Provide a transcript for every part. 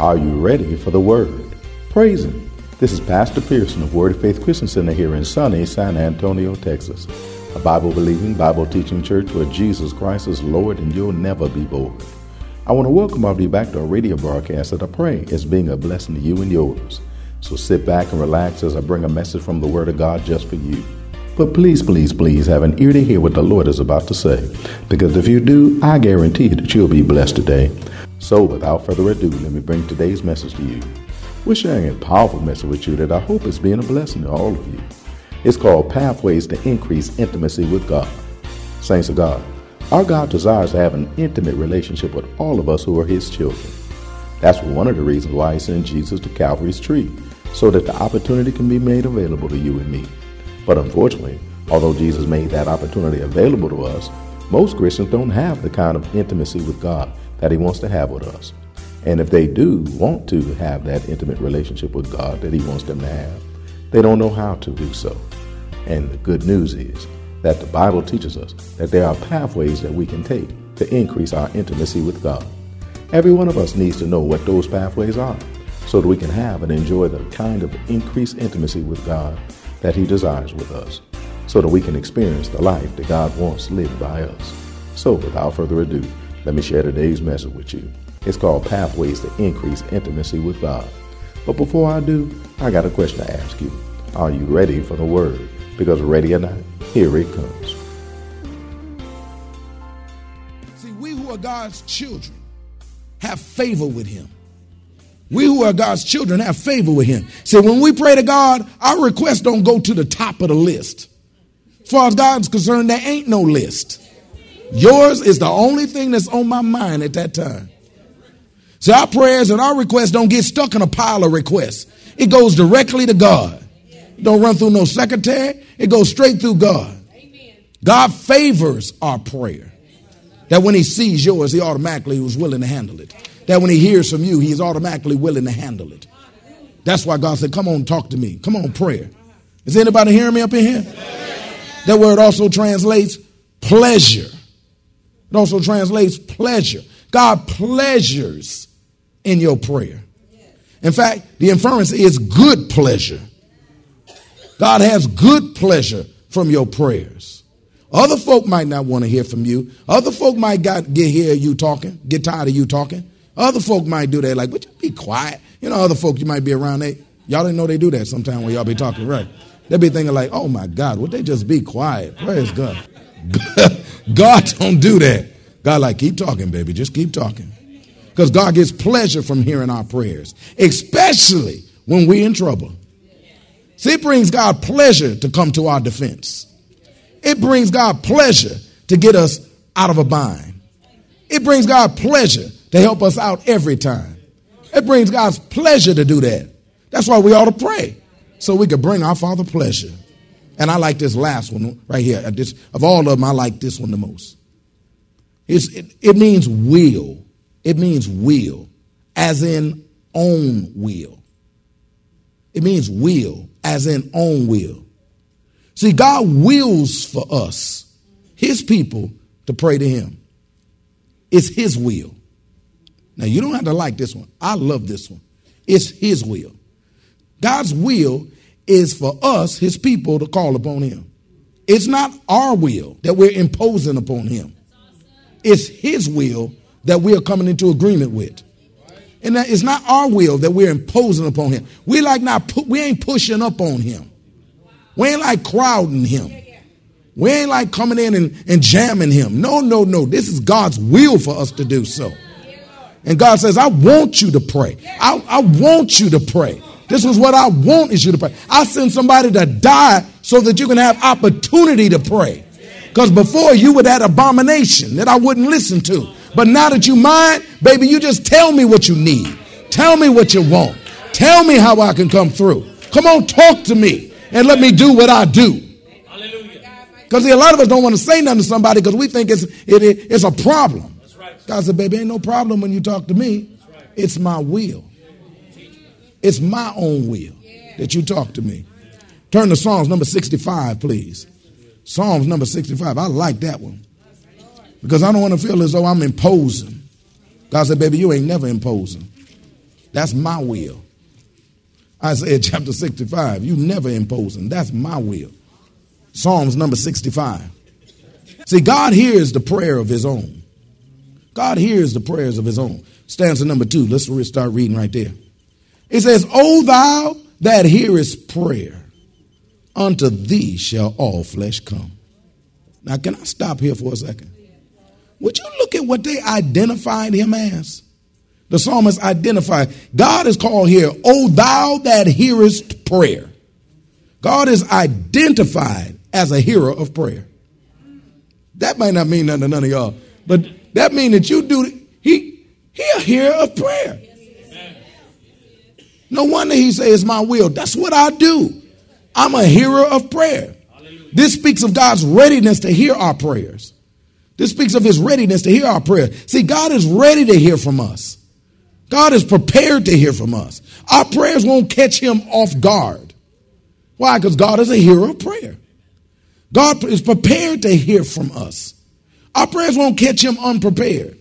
Are you ready for the word? Praise Him. This is Pastor Pearson of Word of Faith Christian Center here in sunny San Antonio, Texas. A Bible believing, Bible teaching church where Jesus Christ is Lord and you'll never be bored. I want to welcome all of you back to our radio broadcast that I pray is being a blessing to you and yours. So sit back and relax as I bring a message from the Word of God just for you. But please, please, please have an ear to hear what the Lord is about to say. Because if you do, I guarantee that you'll be blessed today. So without further ado, let me bring today's message to you. We're sharing a powerful message with you that I hope is being a blessing to all of you. It's called Pathways to Increase Intimacy with God. Saints of God, our God desires to have an intimate relationship with all of us who are His children. That's one of the reasons why He sent Jesus to Calvary's tree, so that the opportunity can be made available to you and me. But unfortunately, although Jesus made that opportunity available to us, most Christians don't have the kind of intimacy with God that He wants to have with us. And if they do want to have that intimate relationship with God that He wants them to have, they don't know how to do so. And the good news is that the Bible teaches us that there are pathways that we can take to increase our intimacy with God. Every one of us needs to know what those pathways are so that we can have and enjoy the kind of increased intimacy with God that He desires with us, so that we can experience the life that God wants lived by us. So, without further ado, let me share today's message with you. It's called Pathways to Increase Intimacy with God. But before I do, I got a question to ask you. Are you ready for the word? Because ready or not, here it comes. See, we who are God's children have favor with Him. We who are God's children have favor with Him. See, when we pray to God, our requests don't go to the top of the list. As far as God's concerned, there ain't no list. Yours is the only thing that's on my mind at that time. So our prayers and our requests don't get stuck in a pile of requests. It goes directly to God. Don't run through no secretary. It goes straight through God. God favors our prayer. That when he sees yours, he automatically was willing to handle it. That when he hears from you, he's automatically willing to handle it. That's why God said, Come on, talk to me. Come on, prayer. Is anybody hearing me up in here? That word also translates pleasure. It also translates pleasure. God pleasures in your prayer. In fact, the inference is good pleasure. God has good pleasure from your prayers. Other folk might not want to hear from you. Other folk might got, get hear you talking, get tired of you talking. Other folk might do that, like, would you be quiet? You know, other folk you might be around, they, y'all didn't know they do that sometime when y'all be talking, right? They be thinking like, oh my God, would they just be quiet? Praise God. God don't do that. God like, keep talking, baby. Just keep talking. Because God gets pleasure from hearing our prayers, especially when we're in trouble. See, it brings God pleasure to come to our defense. It brings God pleasure to get us out of a bind. It brings God pleasure to help us out every time. It brings God's pleasure to do that. That's why we ought to pray, so we can bring our Father pleasure. And I like this last one right here. Uh, this, of all of them, I like this one the most. It, it means will. It means will, as in own will. It means will, as in own will. See, God wills for us, His people, to pray to Him. It's His will. Now, you don't have to like this one. I love this one. It's His will. God's will is for us, His people, to call upon Him. It's not our will that we're imposing upon Him. It's His will that we are coming into agreement with. And that it's not our will that we're imposing upon Him. We like not pu- we ain't pushing up on Him. We ain't like crowding Him. We ain't like coming in and, and jamming Him. No, no, no. This is God's will for us to do so. And God says, I want you to pray. I, I want you to pray. This is what I want is you to pray. I send somebody to die so that you can have opportunity to pray. Because before you would that abomination that I wouldn't listen to. But now that you mind, baby, you just tell me what you need. Tell me what you want. Tell me how I can come through. Come on, talk to me and let me do what I do. Because a lot of us don't want to say nothing to somebody because we think it's, it, it, it's a problem. God said, baby, ain't no problem when you talk to me. It's my will. It's my own will that you talk to me. Turn to Psalms number 65, please. Psalms number 65. I like that one. Because I don't want to feel as though I'm imposing. God said, baby, you ain't never imposing. That's my will. Isaiah chapter 65. You never imposing. That's my will. Psalms number 65. See, God hears the prayer of his own. God hears the prayers of his own. Stanza number two. Let's start reading right there. It says, O thou that hearest prayer, unto thee shall all flesh come. Now, can I stop here for a second? Would you look at what they identified him as? The psalmist identified, God is called here, O thou that hearest prayer. God is identified as a hearer of prayer. That might not mean nothing to none of y'all, but that means that you do, he, he a hearer of prayer. No wonder he says, it's my will. That's what I do. I'm a hearer of prayer. This speaks of God's readiness to hear our prayers. This speaks of his readiness to hear our prayer. See, God is ready to hear from us. God is prepared to hear from us. Our prayers won't catch him off guard. Why? Because God is a hearer of prayer. God is prepared to hear from us. Our prayers won't catch him unprepared.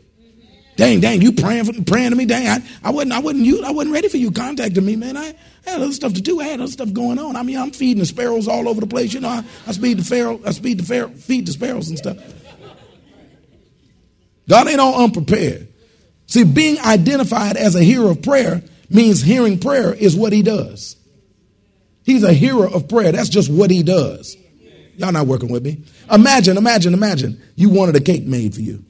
Dang, dang, you praying for, praying to me? Dang, I, I wasn't, I wasn't you, I wasn't ready for you contacting me, man. I, I had other stuff to do. I had other stuff going on. I mean, I'm feeding the sparrows all over the place. You know, I, I feed the pharaoh, I feed the pharaoh, feed the sparrows and stuff. God ain't all unprepared. See, being identified as a hearer of prayer means hearing prayer is what he does. He's a hearer of prayer. That's just what he does. Y'all not working with me. Imagine, imagine, imagine you wanted a cake made for you.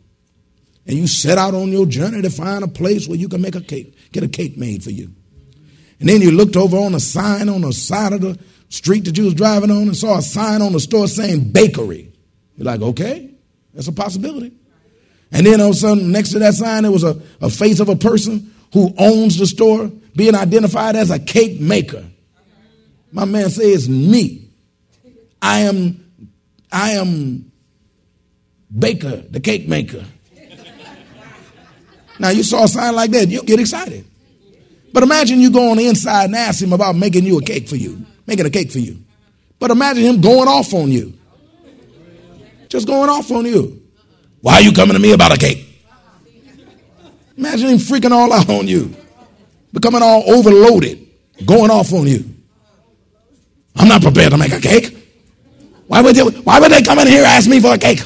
And you set out on your journey to find a place where you can make a cake, get a cake made for you. And then you looked over on a sign on the side of the street that you was driving on and saw a sign on the store saying bakery. You're like, okay, that's a possibility. And then all of a sudden, next to that sign, there was a, a face of a person who owns the store being identified as a cake maker. My man says, me. I am, I am Baker, the cake maker. Now you saw a sign like that, you get excited. But imagine you go on the inside and ask him about making you a cake for you, making a cake for you. But imagine him going off on you. Just going off on you. Why are you coming to me about a cake? Imagine him freaking all out on you, becoming all overloaded, going off on you. I'm not prepared to make a cake. Why would they, why would they come in here and ask me for a cake?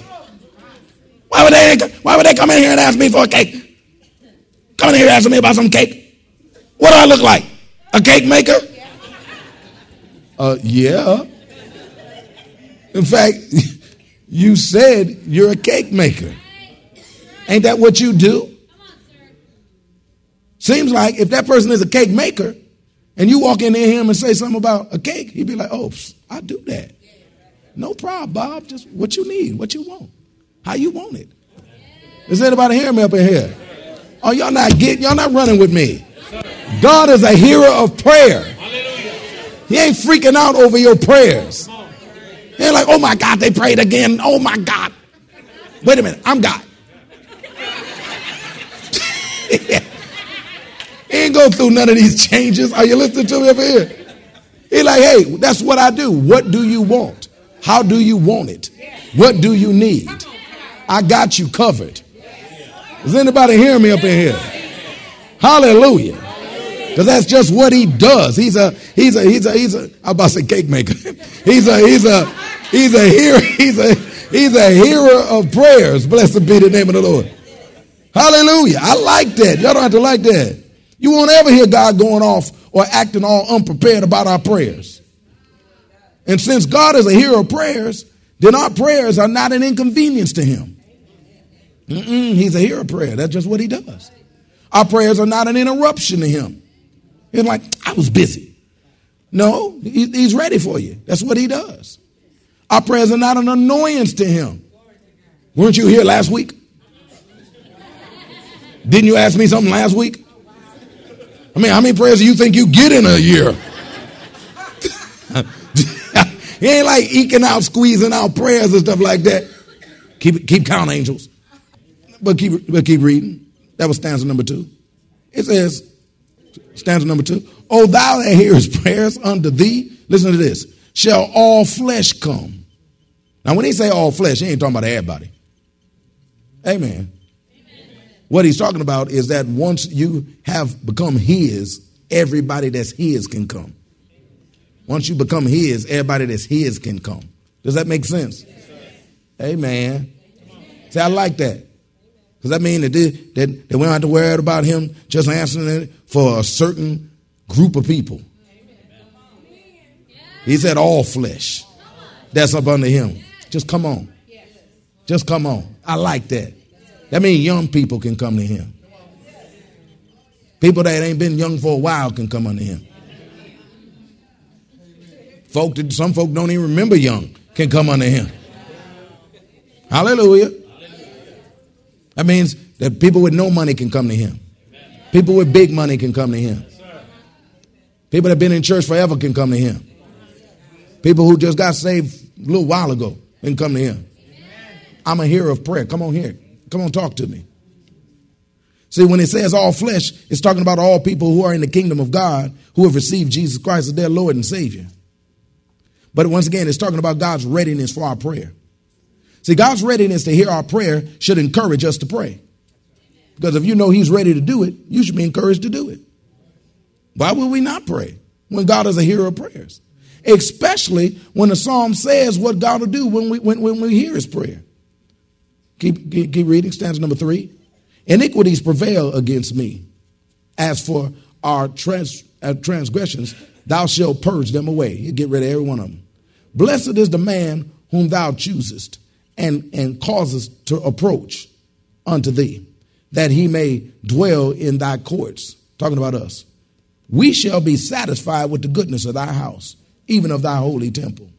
Why would they, why would they come in here and ask me for a cake? Come in here asking me about some cake. What do I look like? A cake maker? Uh, yeah. In fact, you said you're a cake maker. Ain't that what you do? Seems like if that person is a cake maker and you walk in there him and say something about a cake, he'd be like, oh, I do that. No problem, Bob. Just what you need, what you want, how you want it. Is anybody hearing me up in here? Oh, y'all not getting, y'all not running with me. God is a hearer of prayer. He ain't freaking out over your prayers. He ain't like, oh my God, they prayed again. Oh my God. Wait a minute, I'm God. he ain't go through none of these changes. Are you listening to me up here? He like, hey, that's what I do. What do you want? How do you want it? What do you need? I got you covered. Is anybody hearing me up in here? Hallelujah. Because that's just what he does. He's a he's a he's a he's a I'm about to say cake maker. he's a he's a he's a hero, he's a he's a hearer of prayers. Blessed be the name of the Lord. Hallelujah. I like that. Y'all don't have to like that. You won't ever hear God going off or acting all unprepared about our prayers. And since God is a hearer of prayers, then our prayers are not an inconvenience to him. Mm-mm, he's a hearer of prayer. That's just what he does. Our prayers are not an interruption to him. He's like, I was busy. No, he's ready for you. That's what he does. Our prayers are not an annoyance to him. Weren't you here last week? Didn't you ask me something last week? I mean, how many prayers do you think you get in a year? He ain't like eking out, squeezing out prayers and stuff like that. Keep keep count, angels. But keep but keep reading. That was stanza number two. It says, stanza number two. Oh, thou that hearest prayers unto thee, listen to this, shall all flesh come. Now, when he say all flesh, he ain't talking about everybody. Amen. What he's talking about is that once you have become his, everybody that's his can come. Once you become his, everybody that's his can come. Does that make sense? Yes. Amen. See, I like that. Because that means that, they, that, that we don't have to worry about him just answering it for a certain group of people. He said, all flesh that's up under him. Just come on. Just come on. I like that. That means young people can come to him. People that ain't been young for a while can come under him. Folk that some folk don't even remember young can come under him. Hallelujah. That means that people with no money can come to him. People with big money can come to him. People that have been in church forever can come to him. People who just got saved a little while ago can come to him. I'm a hearer of prayer. Come on here. Come on, talk to me. See, when it says all flesh, it's talking about all people who are in the kingdom of God who have received Jesus Christ as their Lord and Savior. But once again, it's talking about God's readiness for our prayer. See, God's readiness to hear our prayer should encourage us to pray. Because if you know He's ready to do it, you should be encouraged to do it. Why would we not pray when God is a hearer of prayers? Especially when the psalm says what God will do when we, when, when we hear His prayer. Keep, keep, keep reading, stanza number three. Iniquities prevail against me. As for our trans, uh, transgressions, thou shalt purge them away. You get rid of every one of them. Blessed is the man whom thou choosest and, and causest to approach unto thee, that he may dwell in thy courts. Talking about us. We shall be satisfied with the goodness of thy house, even of thy holy temple.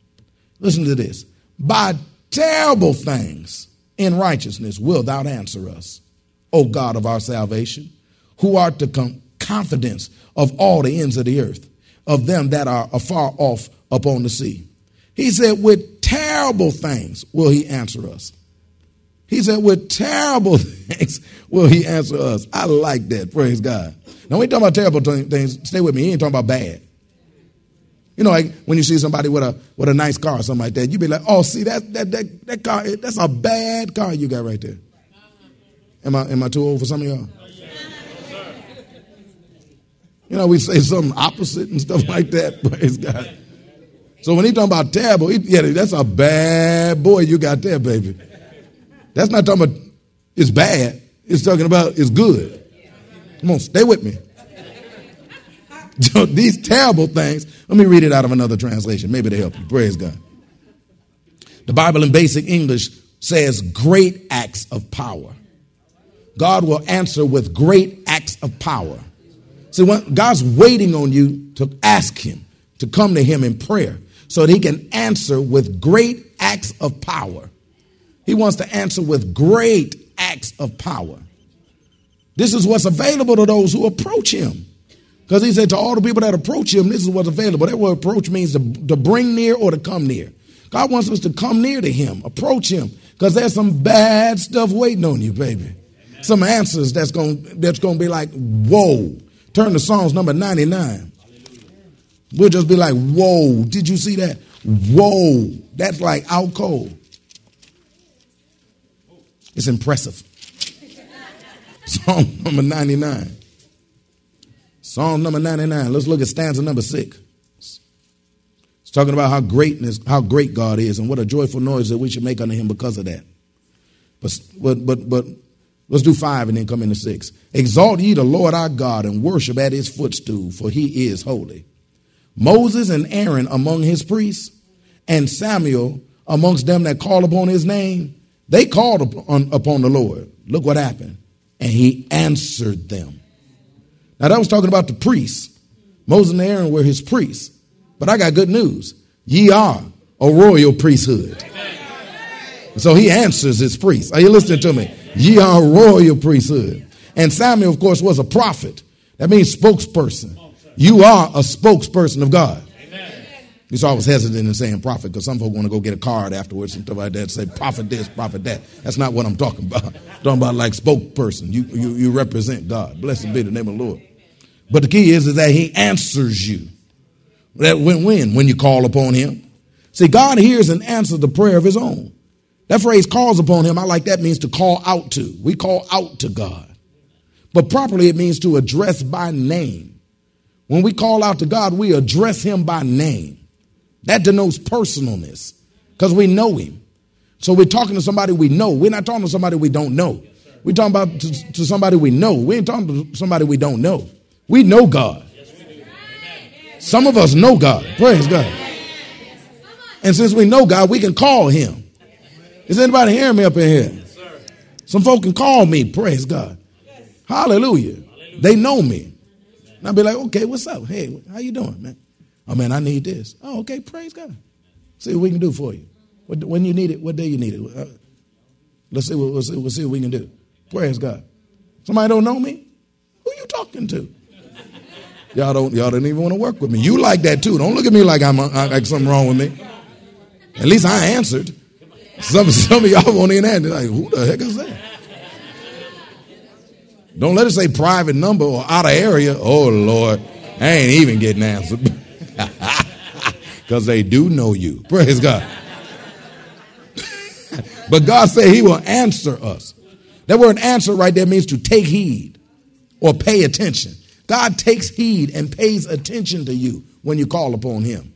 Listen to this. By terrible things in righteousness will thou answer us, O God of our salvation, who art the confidence of all the ends of the earth, of them that are afar off upon the sea. He said, With terrible things will he answer us. He said, With terrible things will he answer us. I like that. Praise God. Now, we talking about terrible things, stay with me. He ain't talking about bad. You know, like when you see somebody with a with a nice car or something like that, you be like, "Oh, see that that that that car? That's a bad car you got right there." Am I am I too old for some of y'all? You know, we say something opposite and stuff like that. Praise God. So when he talking about terrible, he, yeah, that's a bad boy you got there, baby. That's not talking about it's bad. It's talking about it's good. Come on, stay with me. These terrible things. Let me read it out of another translation. Maybe they help you. Praise God. The Bible in basic English says great acts of power. God will answer with great acts of power. See, when God's waiting on you to ask Him to come to Him in prayer so that He can answer with great acts of power. He wants to answer with great acts of power. This is what's available to those who approach Him. Because he said to all the people that approach him, this is what's available. That word approach means to, to bring near or to come near. God wants us to come near to him, approach him, because there's some bad stuff waiting on you, baby. Amen. Some answers that's going to that's to be like, whoa. Turn to Psalms number 99. We'll just be like, whoa, did you see that? Whoa, that's like out cold. It's impressive. Psalm number 99. Psalm number 99. Let's look at stanza number six. It's talking about how greatness, how great God is, and what a joyful noise that we should make unto him because of that. But but but but let's do five and then come into six. Exalt ye the Lord our God and worship at his footstool, for he is holy. Moses and Aaron among his priests, and Samuel amongst them that call upon his name, they called upon, upon the Lord. Look what happened. And he answered them. Now, that was talking about the priests. Moses and Aaron were his priests. But I got good news. Ye are a royal priesthood. So he answers his priests. Are you listening to me? Ye are a royal priesthood. And Samuel, of course, was a prophet. That means spokesperson. You are a spokesperson of God. You saw I was hesitant in saying prophet because some folk want to go get a card afterwards and stuff like that. Say prophet this, prophet that. That's not what I'm talking about. I'm talking about like spokesperson. You, you you represent God. Blessed be the name of the Lord. But the key is, is that He answers you. That when when when you call upon Him. See, God hears and answers the prayer of His own. That phrase calls upon Him. I like that means to call out to. We call out to God. But properly, it means to address by name. When we call out to God, we address Him by name. That denotes personalness because we know him. So we're talking to somebody we know. We're not talking to somebody we don't know. We're talking about to, to somebody we know. We ain't talking to somebody we don't know. We know God. Some of us know God. Praise God. And since we know God, we can call him. Is anybody hearing me up in here? Some folk can call me. Praise God. Hallelujah. They know me. And I'll be like, okay, what's up? Hey, how you doing, man? Oh man, I need this. Oh, okay, praise God. See what we can do for you. When you need it, what day you need it. Uh, let's see what we'll see, we'll see what we can do. Praise God. Somebody don't know me? Who you talking to? Y'all don't y'all don't even want to work with me. You like that too. Don't look at me like I'm uh, like something wrong with me. At least I answered. Some some of y'all won't even answer. Like, who the heck is that? Don't let it say private number or out of area. Oh Lord, I ain't even getting answered. Because they do know you. Praise God. but God said He will answer us. That word answer right there means to take heed or pay attention. God takes heed and pays attention to you when you call upon Him.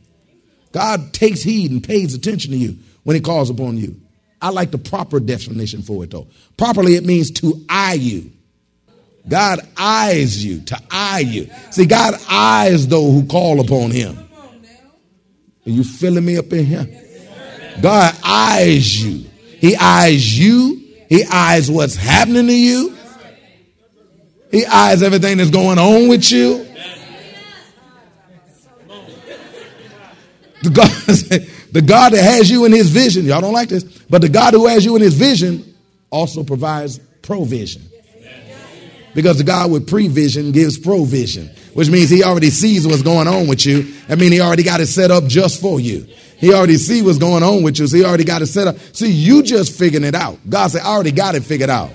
God takes heed and pays attention to you when He calls upon you. I like the proper definition for it though. Properly, it means to eye you. God eyes you, to eye you. See, God eyes those who call upon Him. Are you filling me up in here? God eyes you. He eyes you. He eyes what's happening to you. He eyes everything that's going on with you. The God, the God that has you in his vision, y'all don't like this, but the God who has you in his vision also provides provision. Because the God with prevision gives provision, which means he already sees what's going on with you. I mean, he already got it set up just for you. He already see what's going on with you, so he already got it set up. See, you just figuring it out. God said, I already got it figured out.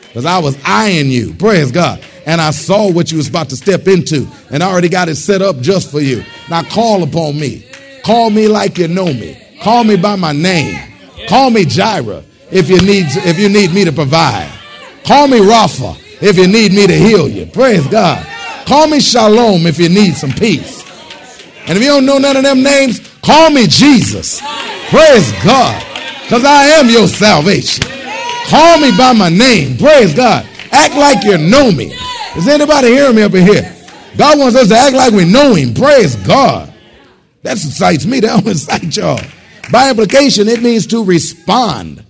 Because I was eyeing you. Praise God. And I saw what you was about to step into. And I already got it set up just for you. Now call upon me. Call me like you know me. Call me by my name. Call me Jireh if you need if you need me to provide. Call me Rapha if you need me to heal you. Praise God. Call me Shalom if you need some peace. And if you don't know none of them names, call me Jesus. Praise God. Because I am your salvation. Call me by my name. Praise God. Act like you know me. Is anybody hearing me up in here? God wants us to act like we know him. Praise God. That excites me. That don't excite y'all. By implication, it means to respond.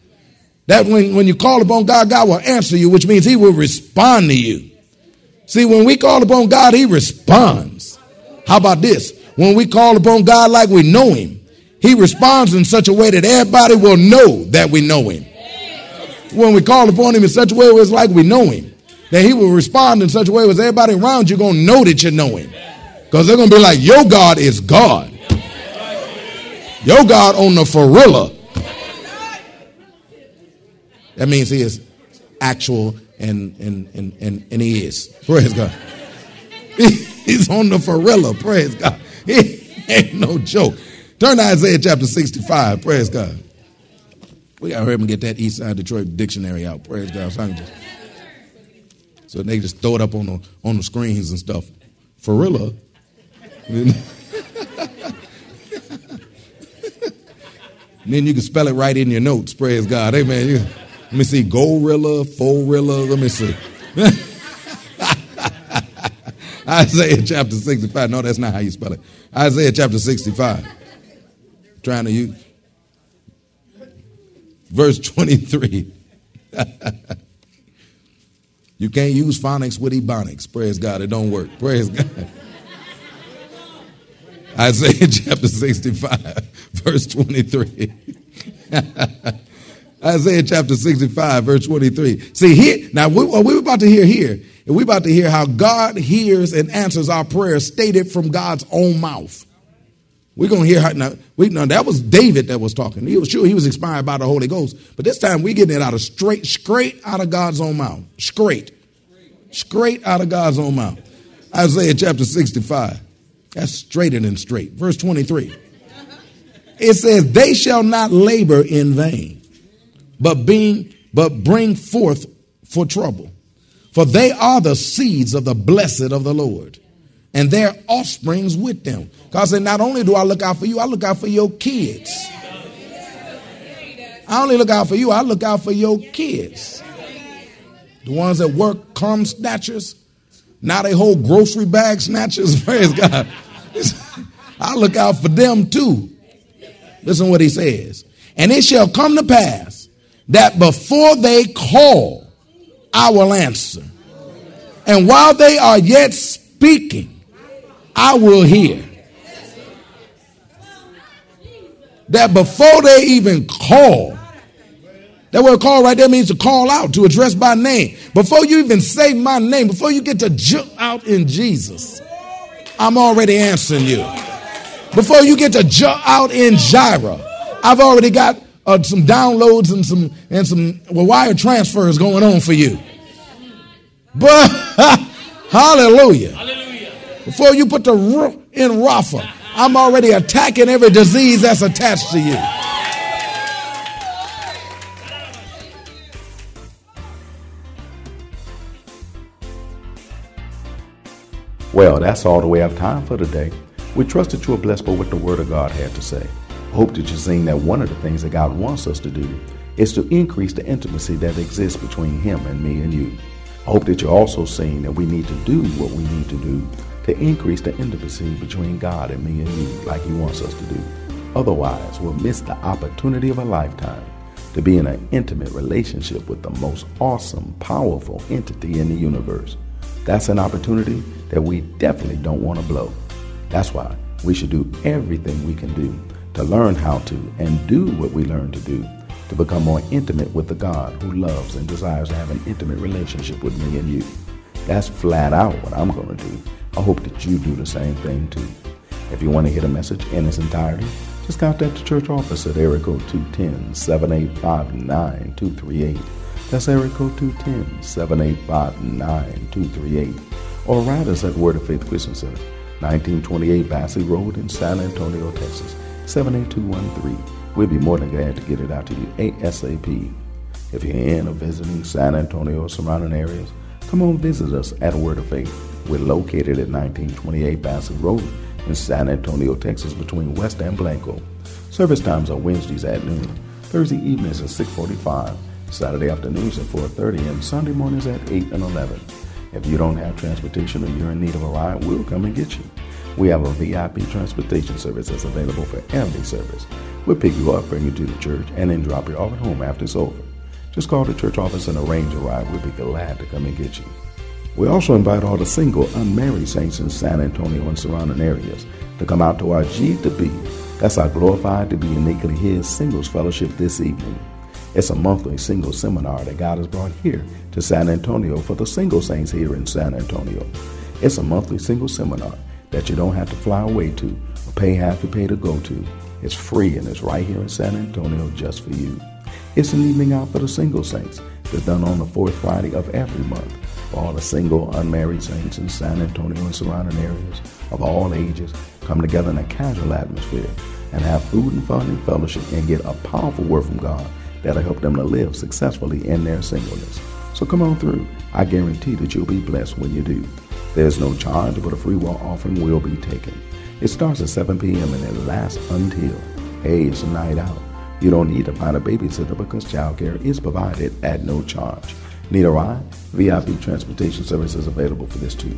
That when, when you call upon God, God will answer you, which means he will respond to you. See, when we call upon God, he responds. How about this? When we call upon God like we know him, he responds in such a way that everybody will know that we know him. When we call upon him in such a way where it's like we know him, that he will respond in such a way where everybody around you going to know that you know him. Because they're going to be like, your God is God. Your God on the farilla that means he is actual and and and and, and he is. Praise God. He's on the farilla. Praise God. He ain't no joke. Turn to Isaiah chapter 65. Praise God. We gotta hurry up and get that East Side Detroit dictionary out. Praise God. So, just, so they just throw it up on the on the screens and stuff. Farilla. then you can spell it right in your notes. Praise God. Amen. You, let me see, gorilla, forilla. Let me see. Isaiah chapter 65. No, that's not how you spell it. Isaiah chapter 65. Trying to use verse 23. you can't use phonics with ebonics. Praise God. It don't work. Praise God. Isaiah chapter 65, verse 23. Isaiah chapter 65, verse 23. See, here, now we, what we're about to hear here, and we're about to hear how God hears and answers our prayers stated from God's own mouth. We're going to hear how, now, we, now, that was David that was talking. He was sure he was inspired by the Holy Ghost. But this time we're getting it out of straight, straight out of God's own mouth. Straight. Straight out of God's own mouth. Isaiah chapter 65. That's straighter than straight. Verse 23. It says, They shall not labor in vain but being but bring forth for trouble. For they are the seeds of the blessed of the Lord, and their offsprings with them. God said, Not only do I look out for you, I look out for your kids. I only look out for you, I look out for your kids. The ones that work crumb snatchers, now they hold grocery bag snatchers. Praise God. I look out for them too. Listen what he says. And it shall come to pass that before they call, I will answer. And while they are yet speaking, I will hear. That before they even call, that word call right there means to call out, to address by name. Before you even say my name, before you get to jump out in Jesus, I'm already answering you. Before you get to jump out in Jireh, I've already got uh, some downloads and some and some well, wire transfers going on for you. But hallelujah. hallelujah. Before you put the r in Rapha, I'm already attacking every disease that's attached to you. Well, that's all the we have time for today. We trust that you are blessed by what the Word of God had to say hope that you're seeing that one of the things that God wants us to do is to increase the intimacy that exists between Him and me and you. I hope that you're also seeing that we need to do what we need to do to increase the intimacy between God and me and you, like He wants us to do. Otherwise, we'll miss the opportunity of a lifetime to be in an intimate relationship with the most awesome, powerful entity in the universe. That's an opportunity that we definitely don't want to blow. That's why we should do everything we can do to learn how to and do what we learn to do to become more intimate with the God who loves and desires to have an intimate relationship with me and you. That's flat out what I'm going to do. I hope that you do the same thing too. If you want to hear the message in its entirety, just contact the church office at area code 210-785-9238. That's area code 210-785-9238. Or write us at Word of Faith Christian Center, 1928 Bassett Road in San Antonio, Texas. 78213. We'll be more than glad to get it out to you ASAP. If you're in or visiting San Antonio or surrounding areas, come on visit us at Word of Faith. We're located at 1928 Bassett Road in San Antonio, Texas, between West and Blanco. Service times are Wednesdays at noon, Thursday evenings at 6:45, Saturday afternoons at 4:30, and Sunday mornings at 8 and 11. If you don't have transportation or you're in need of a ride, we'll come and get you. We have a VIP transportation service that's available for every service. We'll pick you up, bring you to the church, and then drop you off at home after it's over. Just call the church office and arrange a ride. We'll be glad to come and get you. We also invite all the single, unmarried saints in San Antonio and surrounding areas to come out to our G to B. That's our glorified to be uniquely His singles fellowship this evening. It's a monthly single seminar that God has brought here to San Antonio for the single saints here in San Antonio. It's a monthly single seminar that you don't have to fly away to or pay half the pay to go to. It's free and it's right here in San Antonio just for you. It's an evening out for the single saints that's done on the fourth Friday of every month for all the single, unmarried saints in San Antonio and surrounding areas of all ages come together in a casual atmosphere and have food and fun and fellowship and get a powerful word from God that'll help them to live successfully in their singleness. So come on through. I guarantee that you'll be blessed when you do. There's no charge, but a free will offering will be taken. It starts at 7 p.m. and it lasts until, hey, it's a night out. You don't need to find a babysitter because childcare is provided at no charge. Need a ride? VIP transportation service is available for this too.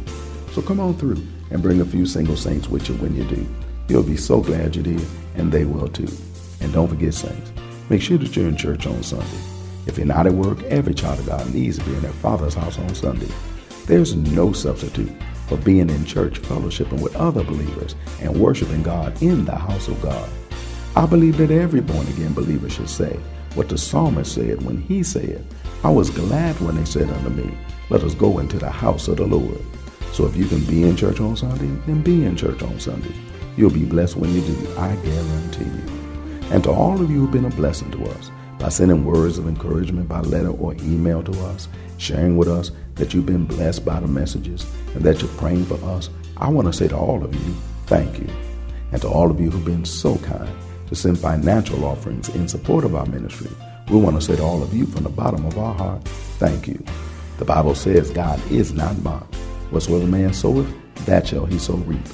So come on through and bring a few single saints with you when you do. You'll be so glad you did, and they will too. And don't forget, saints, make sure that you're in church on Sunday. If you're not at work, every child of God needs to be in their father's house on Sunday. There's no substitute for being in church, fellowshipping with other believers, and worshiping God in the house of God. I believe that every born again believer should say, what the psalmist said when he said, I was glad when they said unto me, Let us go into the house of the Lord. So if you can be in church on Sunday, then be in church on Sunday. You'll be blessed when you do, I guarantee you. And to all of you who've been a blessing to us by sending words of encouragement by letter or email to us, sharing with us that you've been blessed by the messages and that you're praying for us, I want to say to all of you, thank you. And to all of you who've been so kind to send financial offerings in support of our ministry, we want to say to all of you from the bottom of our heart, thank you. The Bible says God is not mocked. Whatsoever man soweth, that shall he so reap.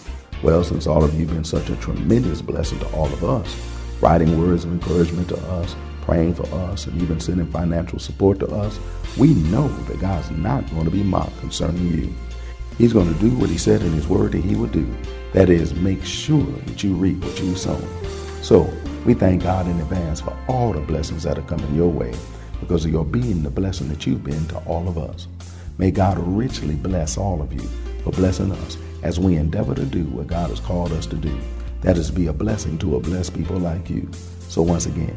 Well, since all of you have been such a tremendous blessing to all of us, writing words of encouragement to us, praying for us, and even sending financial support to us, we know that God's not going to be mocked concerning you. He's going to do what he said in his word that he would do. That is, make sure that you reap what you sow. So, we thank God in advance for all the blessings that are coming your way because of your being the blessing that you've been to all of us. May God richly bless all of you for blessing us as we endeavor to do what God has called us to do. That is, be a blessing to a blessed people like you. So, once again,